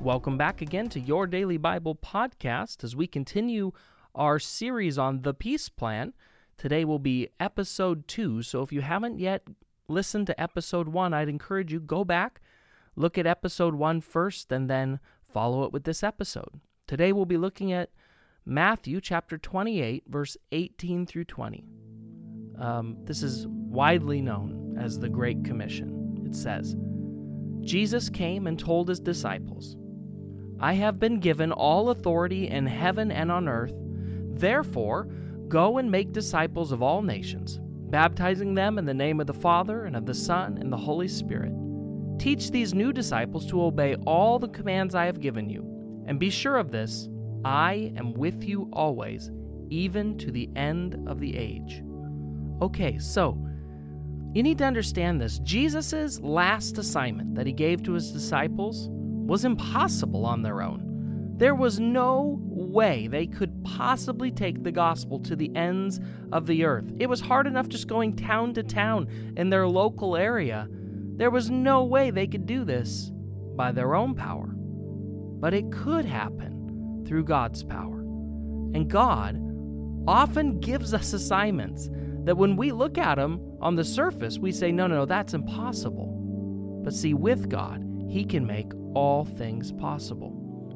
Welcome back again to your Daily Bible podcast as we continue our series on the peace plan. Today will be episode 2, so if you haven't yet listened to episode 1, I'd encourage you go back, look at episode one first, and then follow it with this episode. Today we'll be looking at Matthew chapter 28 verse 18 through 20. Um, this is widely known as the Great Commission. It says, Jesus came and told his disciples, I have been given all authority in heaven and on earth. Therefore, go and make disciples of all nations, baptizing them in the name of the Father, and of the Son, and the Holy Spirit. Teach these new disciples to obey all the commands I have given you. And be sure of this I am with you always, even to the end of the age. Okay, so you need to understand this. Jesus' last assignment that he gave to his disciples was impossible on their own. There was no way they could possibly take the gospel to the ends of the earth. It was hard enough just going town to town in their local area. There was no way they could do this by their own power. But it could happen through God's power. And God often gives us assignments that when we look at them on the surface, we say, no, no, no, that's impossible. But see, with God, He can make all things possible.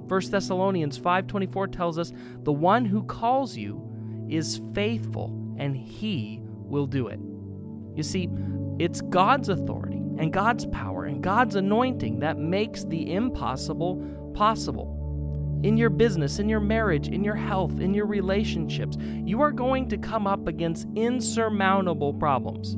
1 Thessalonians 5:24 tells us, "The one who calls you is faithful, and he will do it." You see, it's God's authority and God's power and God's anointing that makes the impossible possible. In your business, in your marriage, in your health, in your relationships, you are going to come up against insurmountable problems.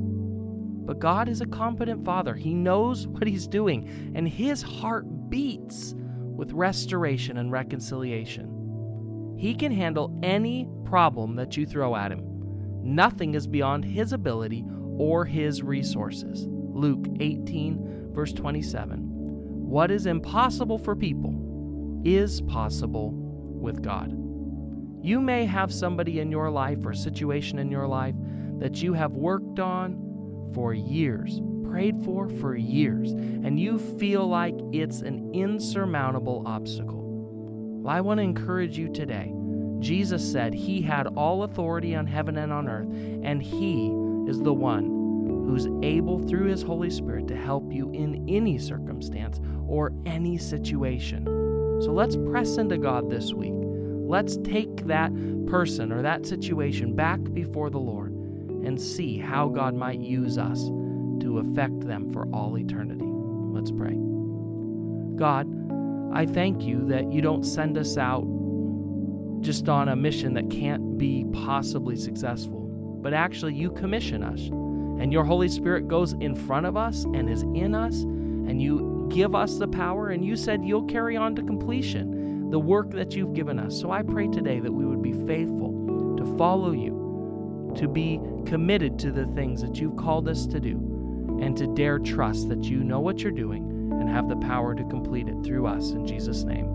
But God is a competent Father. He knows what He's doing, and His heart beats with restoration and reconciliation. He can handle any problem that you throw at Him. Nothing is beyond His ability or His resources. Luke 18, verse 27. What is impossible for people is possible with God. You may have somebody in your life or situation in your life that you have worked on for years, prayed for for years, and you feel like it's an insurmountable obstacle. Well, I want to encourage you today. Jesus said he had all authority on heaven and on earth, and he is the one who's able through his Holy Spirit to help you in any circumstance or any situation. So let's press into God this week. Let's take that person or that situation back before the Lord and see how God might use us to affect them for all eternity. Let's pray. God, I thank you that you don't send us out just on a mission that can't be possibly successful, but actually you commission us. And your Holy Spirit goes in front of us and is in us, and you give us the power, and you said you'll carry on to completion the work that you've given us. So I pray today that we would be faithful to follow you to be committed to the things that you've called us to do, and to dare trust that you know what you're doing and have the power to complete it through us. In Jesus' name,